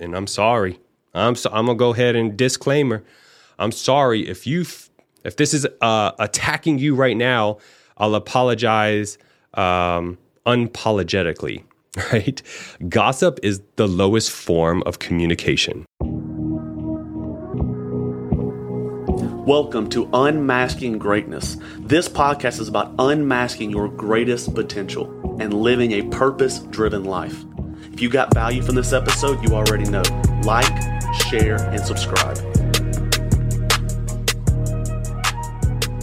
and I'm sorry. I'm so, I'm gonna go ahead and disclaimer. I'm sorry if you if this is uh, attacking you right now. I'll apologize um, unapologetically. Right? Gossip is the lowest form of communication. Welcome to Unmasking Greatness. This podcast is about unmasking your greatest potential and living a purpose driven life. If you got value from this episode, you already know. Like, share, and subscribe.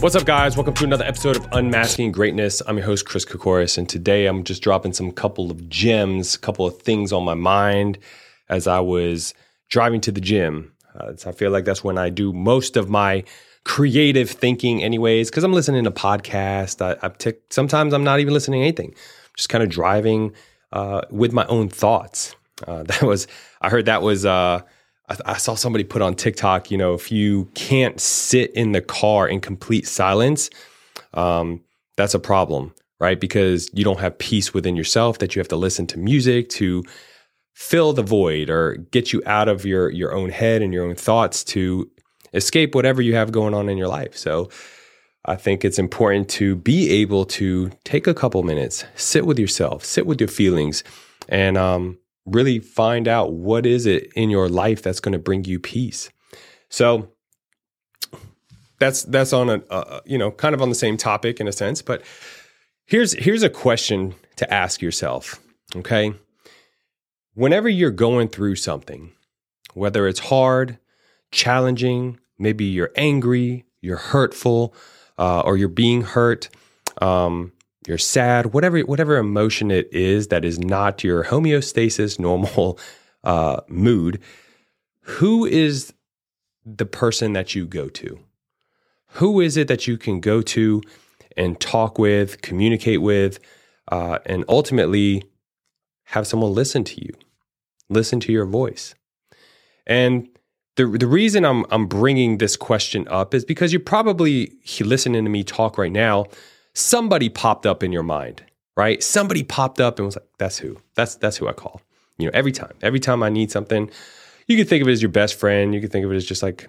What's up, guys? Welcome to another episode of Unmasking Greatness. I'm your host, Chris Kakouras, and today I'm just dropping some couple of gems, couple of things on my mind as I was driving to the gym uh, I feel like that's when I do most of my creative thinking, anyways, because I'm listening to podcasts. I, I t- sometimes I'm not even listening to anything, just kind of driving uh, with my own thoughts. Uh, that was I heard that was uh, I, I, saw somebody put on TikTok. You know, if you can't sit in the car in complete silence, um, that's a problem, right? Because you don't have peace within yourself. That you have to listen to music to fill the void or get you out of your your own head and your own thoughts to escape whatever you have going on in your life. So I think it's important to be able to take a couple minutes, sit with yourself, sit with your feelings, and um, really find out what is it in your life that's going to bring you peace. So that's that's on a uh, you know kind of on the same topic in a sense, but here's here's a question to ask yourself. Okay, whenever you're going through something, whether it's hard, challenging, maybe you're angry, you're hurtful, uh, or you're being hurt, um, you're sad, whatever whatever emotion it is that is not your homeostasis normal uh, mood, who is the person that you go to? Who is it that you can go to and talk with, communicate with, uh, and ultimately have someone listen to you, listen to your voice. And the the reason I'm I'm bringing this question up is because you're probably listening to me talk right now. Somebody popped up in your mind, right? Somebody popped up and was like, "That's who. That's that's who I call." You know, every time, every time I need something, you can think of it as your best friend. You can think of it as just like,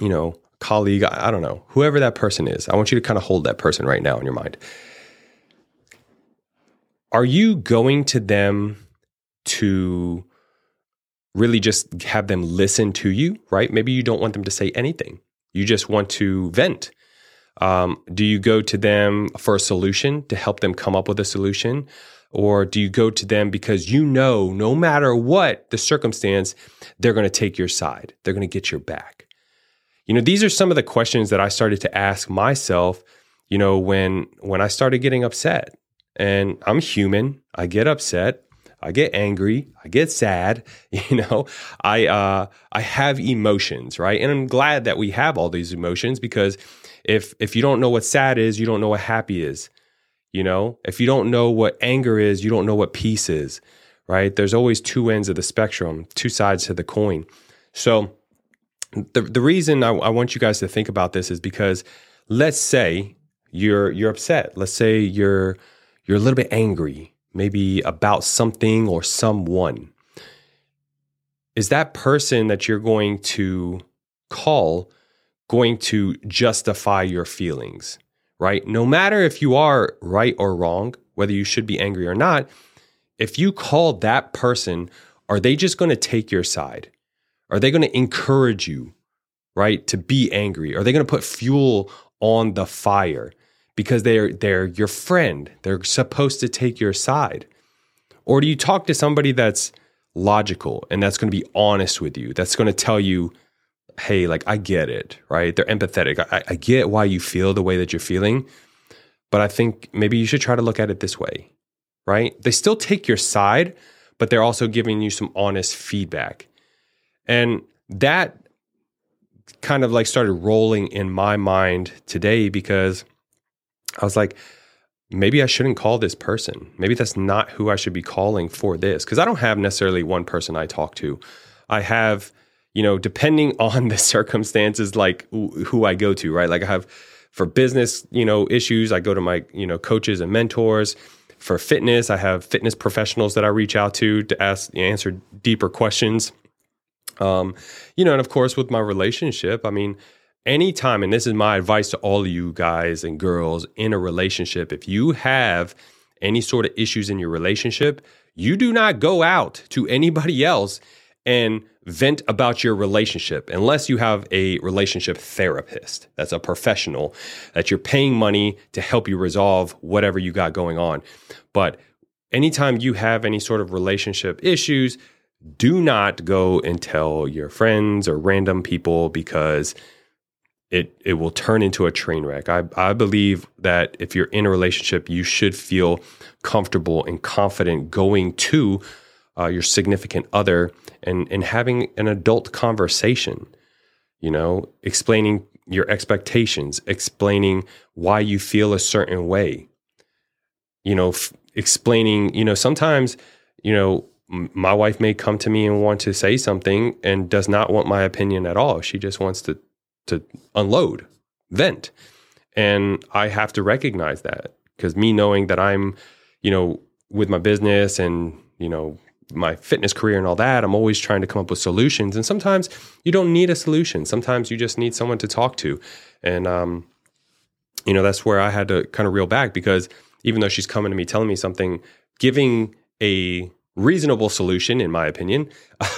you know, colleague. I, I don't know, whoever that person is. I want you to kind of hold that person right now in your mind are you going to them to really just have them listen to you, right? Maybe you don't want them to say anything. You just want to vent. Um, do you go to them for a solution to help them come up with a solution? Or do you go to them because you know no matter what the circumstance, they're going to take your side, they're going to get your back? You know, these are some of the questions that I started to ask myself, you know, when when I started getting upset and I'm human. I get upset. I get angry. I get sad. You know, I uh, I have emotions, right? And I'm glad that we have all these emotions because if if you don't know what sad is, you don't know what happy is. You know, if you don't know what anger is, you don't know what peace is, right? There's always two ends of the spectrum, two sides to the coin. So the the reason I, I want you guys to think about this is because let's say you're you're upset. Let's say you're you're a little bit angry, maybe about something or someone, is that person that you're going to call going to justify your feelings, right? No matter if you are right or wrong, whether you should be angry or not, if you call that person, are they just going to take your side? Are they going to encourage you, right, to be angry? Are they going to put fuel on the fire? Because they're they're your friend. They're supposed to take your side. Or do you talk to somebody that's logical and that's going to be honest with you? That's going to tell you, hey, like I get it, right? They're empathetic. I, I get why you feel the way that you're feeling, but I think maybe you should try to look at it this way, right? They still take your side, but they're also giving you some honest feedback. And that kind of like started rolling in my mind today because I was like, maybe I shouldn't call this person. Maybe that's not who I should be calling for this. Cause I don't have necessarily one person I talk to. I have, you know, depending on the circumstances, like who I go to, right? Like I have for business, you know, issues, I go to my, you know, coaches and mentors. for fitness, I have fitness professionals that I reach out to to ask answer deeper questions. Um, you know, and of course with my relationship, I mean, anytime, and this is my advice to all of you guys and girls in a relationship, if you have any sort of issues in your relationship, you do not go out to anybody else and vent about your relationship unless you have a relationship therapist that's a professional that you're paying money to help you resolve whatever you got going on. But anytime you have any sort of relationship issues, do not go and tell your friends or random people because it it will turn into a train wreck. I, I believe that if you're in a relationship, you should feel comfortable and confident going to uh, your significant other and and having an adult conversation. You know, explaining your expectations, explaining why you feel a certain way. You know, f- explaining. You know, sometimes you know my wife may come to me and want to say something and does not want my opinion at all. She just wants to to unload, vent. And I have to recognize that because me knowing that I'm, you know, with my business and, you know, my fitness career and all that, I'm always trying to come up with solutions. And sometimes you don't need a solution. Sometimes you just need someone to talk to. And, um, you know, that's where I had to kind of reel back because even though she's coming to me telling me something, giving a reasonable solution, in my opinion,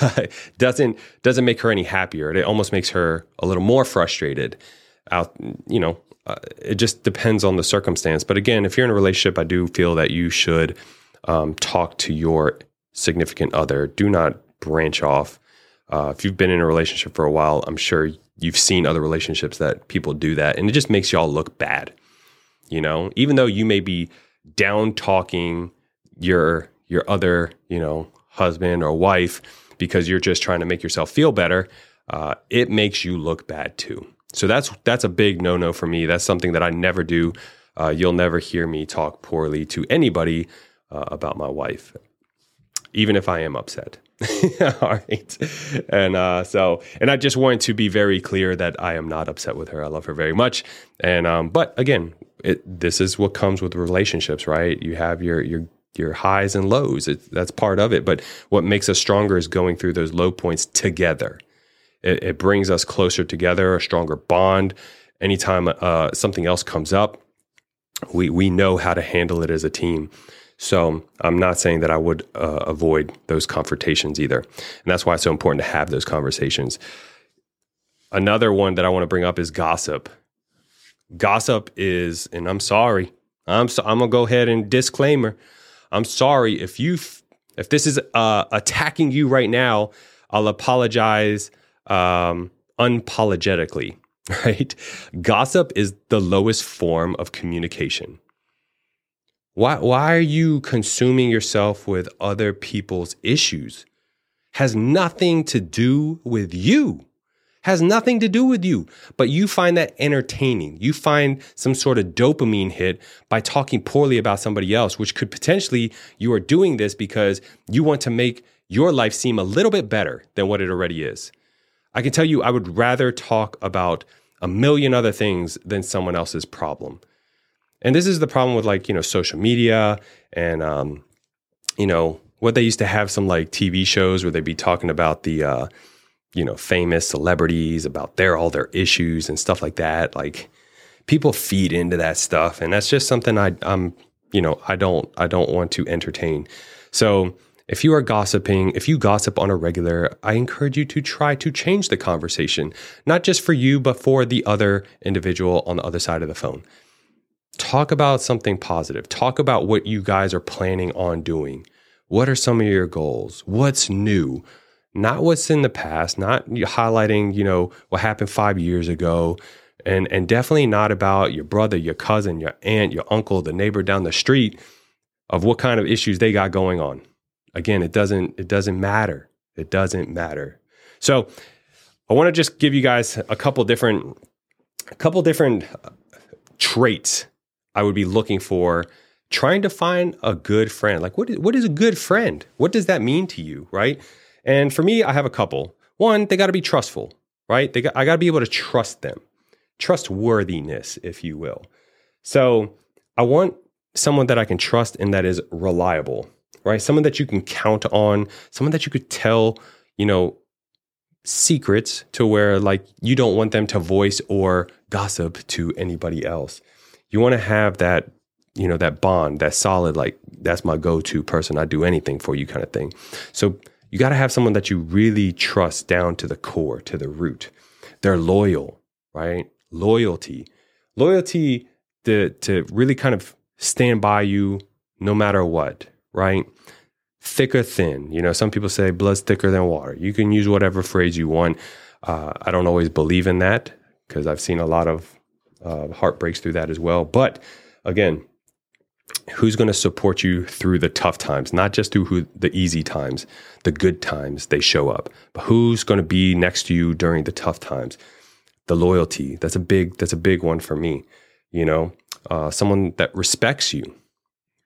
doesn't doesn't make her any happier. It almost makes her a little more frustrated. Out, you know, uh, it just depends on the circumstance. But again, if you're in a relationship, I do feel that you should um, talk to your significant other. Do not branch off. Uh, if you've been in a relationship for a while, I'm sure you've seen other relationships that people do that, and it just makes y'all look bad. You know, even though you may be down talking your your other, you know, husband or wife because you're just trying to make yourself feel better, uh, it makes you look bad too. So that's that's a big no no for me. That's something that I never do. Uh, you'll never hear me talk poorly to anybody uh, about my wife, even if I am upset. All right, and uh, so and I just wanted to be very clear that I am not upset with her. I love her very much, and um, but again, it, this is what comes with relationships, right? You have your your your highs and lows. It, that's part of it. But what makes us stronger is going through those low points together. It, it brings us closer together, a stronger bond. Anytime uh, something else comes up, we we know how to handle it as a team. So I'm not saying that I would uh, avoid those confrontations either, and that's why it's so important to have those conversations. Another one that I want to bring up is gossip. Gossip is, and I'm sorry, I'm so, I'm gonna go ahead and disclaimer. I'm sorry if you if this is uh, attacking you right now. I'll apologize um, unapologetically. Right? Gossip is the lowest form of communication. Why why are you consuming yourself with other people's issues? Has nothing to do with you has nothing to do with you, but you find that entertaining. You find some sort of dopamine hit by talking poorly about somebody else, which could potentially you are doing this because you want to make your life seem a little bit better than what it already is. I can tell you, I would rather talk about a million other things than someone else's problem. And this is the problem with like, you know, social media and, um, you know, what they used to have some like TV shows where they'd be talking about the, uh, you know, famous celebrities about their all their issues and stuff like that. Like people feed into that stuff, and that's just something I, I'm, you know, I don't, I don't want to entertain. So if you are gossiping, if you gossip on a regular, I encourage you to try to change the conversation, not just for you, but for the other individual on the other side of the phone. Talk about something positive. Talk about what you guys are planning on doing. What are some of your goals? What's new? Not what's in the past, not highlighting, you know, what happened five years ago, and and definitely not about your brother, your cousin, your aunt, your uncle, the neighbor down the street of what kind of issues they got going on. Again, it doesn't it doesn't matter. It doesn't matter. So I want to just give you guys a couple different a couple different uh, traits I would be looking for trying to find a good friend. Like what is, what is a good friend? What does that mean to you, right? And for me, I have a couple. One, they got to be trustful, right? They got, I got to be able to trust them, trustworthiness, if you will. So I want someone that I can trust and that is reliable, right? Someone that you can count on, someone that you could tell, you know, secrets to where like you don't want them to voice or gossip to anybody else. You want to have that, you know, that bond, that solid, like that's my go to person. I do anything for you kind of thing. So you got to have someone that you really trust down to the core, to the root. They're loyal, right? Loyalty. Loyalty to, to really kind of stand by you no matter what, right? Thick or thin. You know, some people say blood's thicker than water. You can use whatever phrase you want. Uh, I don't always believe in that because I've seen a lot of uh, heartbreaks through that as well. But again, who's going to support you through the tough times, not just through who, the easy times, the good times they show up, but who's going to be next to you during the tough times? The loyalty. That's a big. That's a big one for me. You know, uh, someone that respects you,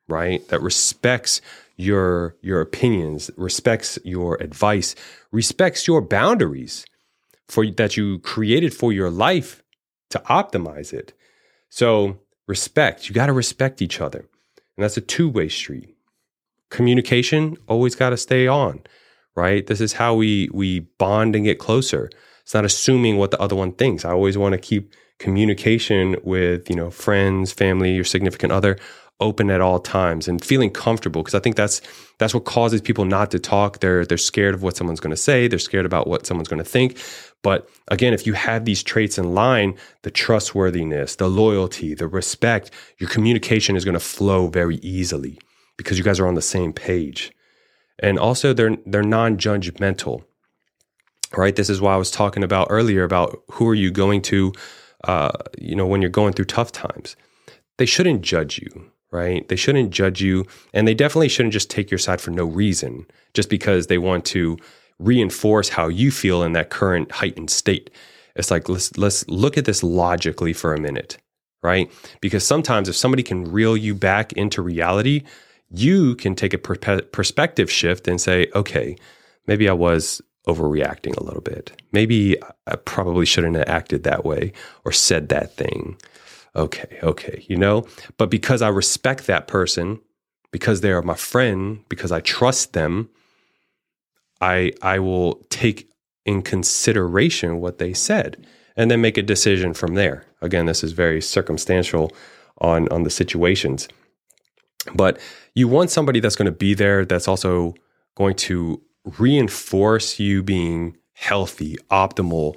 right? That respects your your opinions, respects your advice, respects your boundaries for that you created for your life to optimize it. So respect. You got to respect each other, and that's a two way street. Communication always got to stay on, right? This is how we we bond and get closer. It's not assuming what the other one thinks. I always want to keep communication with you know friends family your significant other open at all times and feeling comfortable because i think that's that's what causes people not to talk. They're they're scared of what someone's going to say. They're scared about what someone's going to think. But again if you have these traits in line the trustworthiness the loyalty the respect your communication is going to flow very easily because you guys are on the same page. And also they're they're non-judgmental right? This is why i was talking about earlier about who are you going to uh, you know, when you're going through tough times. They shouldn't judge you, right? They shouldn't judge you. And they definitely shouldn't just take your side for no reason, just because they want to reinforce how you feel in that current heightened state. It's like, let's, let's look at this logically for a minute, right? Because sometimes if somebody can reel you back into reality, you can take a per- perspective shift and say, okay, maybe I was overreacting a little bit. Maybe I probably shouldn't have acted that way or said that thing. Okay, okay, you know? But because I respect that person, because they are my friend, because I trust them, I I will take in consideration what they said and then make a decision from there. Again, this is very circumstantial on on the situations. But you want somebody that's going to be there that's also going to reinforce you being healthy, optimal,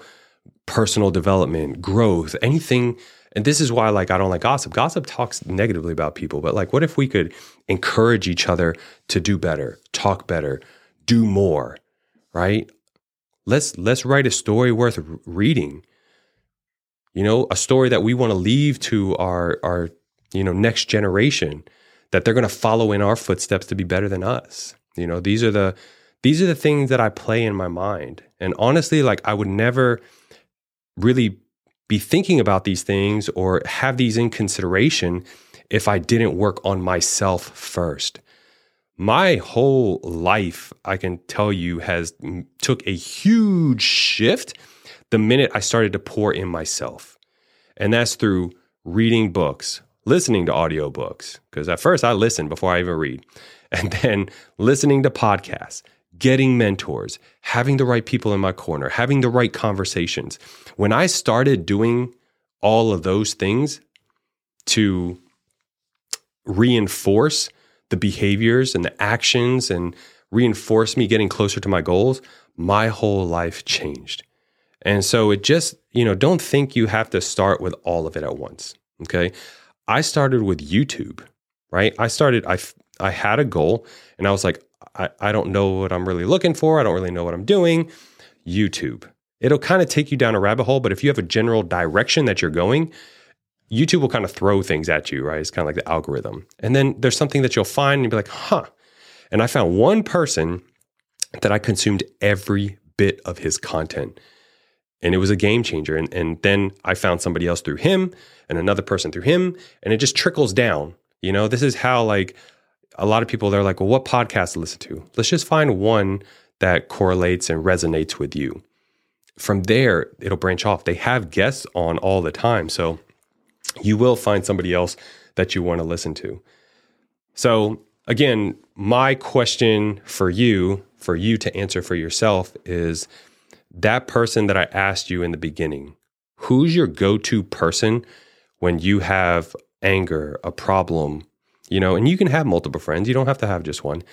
personal development, growth, anything. And this is why, like, I don't like gossip. Gossip talks negatively about people, but like, what if we could encourage each other to do better, talk better, do more, right? Let's let's write a story worth reading. You know, a story that we want to leave to our our you know next generation that they're going to follow in our footsteps to be better than us. You know, these are the these are the things that I play in my mind. And honestly, like I would never really be thinking about these things or have these in consideration if I didn't work on myself first. My whole life, I can tell you, has took a huge shift the minute I started to pour in myself. And that's through reading books, listening to audiobooks, because at first I listened before I even read, and then listening to podcasts, getting mentors, having the right people in my corner, having the right conversations. When I started doing all of those things to reinforce the behaviors and the actions and reinforce me getting closer to my goals, my whole life changed. And so it just, you know, don't think you have to start with all of it at once. Okay. I started with YouTube, right? I started, I, I had a goal and I was like, I, I don't know what I'm really looking for. I don't really know what I'm doing. YouTube. It'll kind of take you down a rabbit hole, but if you have a general direction that you're going, YouTube will kind of throw things at you, right? It's kind of like the algorithm. And then there's something that you'll find and you'll be like, huh. And I found one person that I consumed every bit of his content. And it was a game changer. And, and then I found somebody else through him and another person through him. And it just trickles down. You know, this is how like a lot of people they're like, well, what podcast to listen to? Let's just find one that correlates and resonates with you. From there, it'll branch off. They have guests on all the time. So you will find somebody else that you want to listen to. So, again, my question for you, for you to answer for yourself is that person that I asked you in the beginning, who's your go to person when you have anger, a problem, you know, and you can have multiple friends, you don't have to have just one.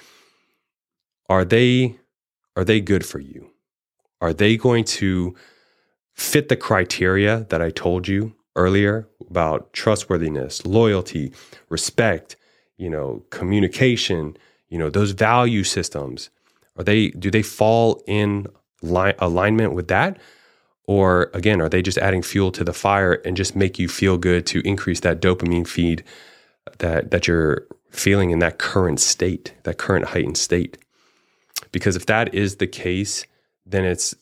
Are they are they good for you? Are they going to fit the criteria that I told you earlier about trustworthiness, loyalty, respect, you know, communication, you know, those value systems? Are they do they fall in line, alignment with that? Or again, are they just adding fuel to the fire and just make you feel good to increase that dopamine feed that that you're feeling in that current state, that current heightened state? Because if that is the case, then it's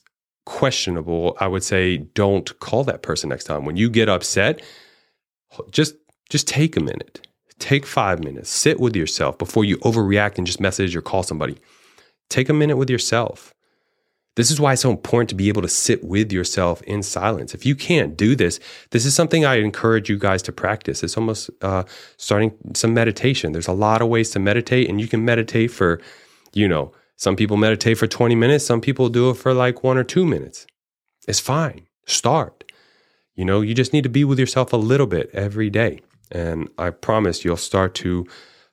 questionable. I would say don't call that person next time. When you get upset, just just take a minute. Take 5 minutes. Sit with yourself before you overreact and just message or call somebody. Take a minute with yourself. This is why it's so important to be able to sit with yourself in silence. If you can't do this, this is something I encourage you guys to practice. It's almost uh, starting some meditation. There's a lot of ways to meditate, and you can meditate for, you know, some people meditate for 20 minutes, some people do it for like one or two minutes. It's fine. Start. You know, you just need to be with yourself a little bit every day. And I promise you'll start to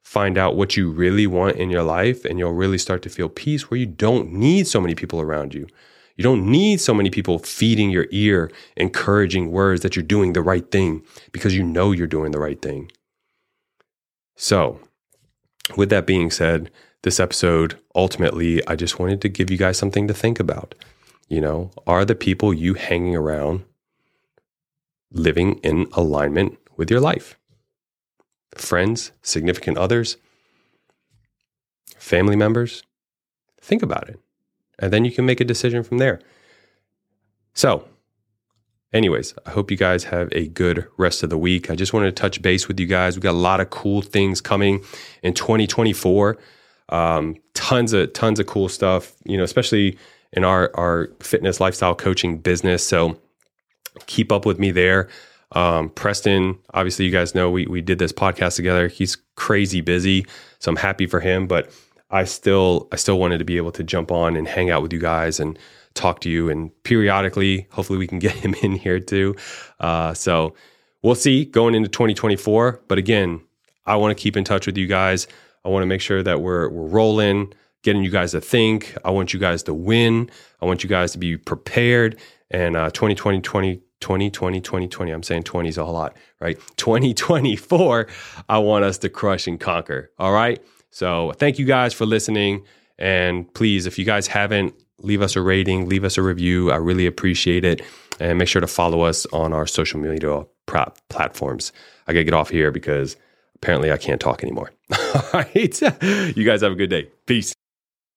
find out what you really want in your life and you'll really start to feel peace where you don't need so many people around you. You don't need so many people feeding your ear, encouraging words that you're doing the right thing because you know you're doing the right thing. So, with that being said, this episode, ultimately, I just wanted to give you guys something to think about. You know, are the people you hanging around living in alignment with your life? Friends, significant others, family members? Think about it. And then you can make a decision from there. So, anyways, I hope you guys have a good rest of the week. I just wanted to touch base with you guys. We got a lot of cool things coming in 2024. Um, tons of tons of cool stuff, you know, especially in our our fitness lifestyle coaching business. So keep up with me there. Um, Preston, obviously, you guys know we we did this podcast together. He's crazy busy, so I'm happy for him. But I still I still wanted to be able to jump on and hang out with you guys and talk to you. And periodically, hopefully, we can get him in here too. Uh, so we'll see going into 2024. But again, I want to keep in touch with you guys. I want to make sure that we're we're rolling, getting you guys to think. I want you guys to win. I want you guys to be prepared. And uh, 2020, 20, 2020, 2020, I'm saying 20 is a lot, right? 2024, I want us to crush and conquer. All right. So thank you guys for listening. And please, if you guys haven't, leave us a rating, leave us a review. I really appreciate it. And make sure to follow us on our social media platforms. I got to get off here because apparently I can't talk anymore. All right. You guys have a good day. Peace.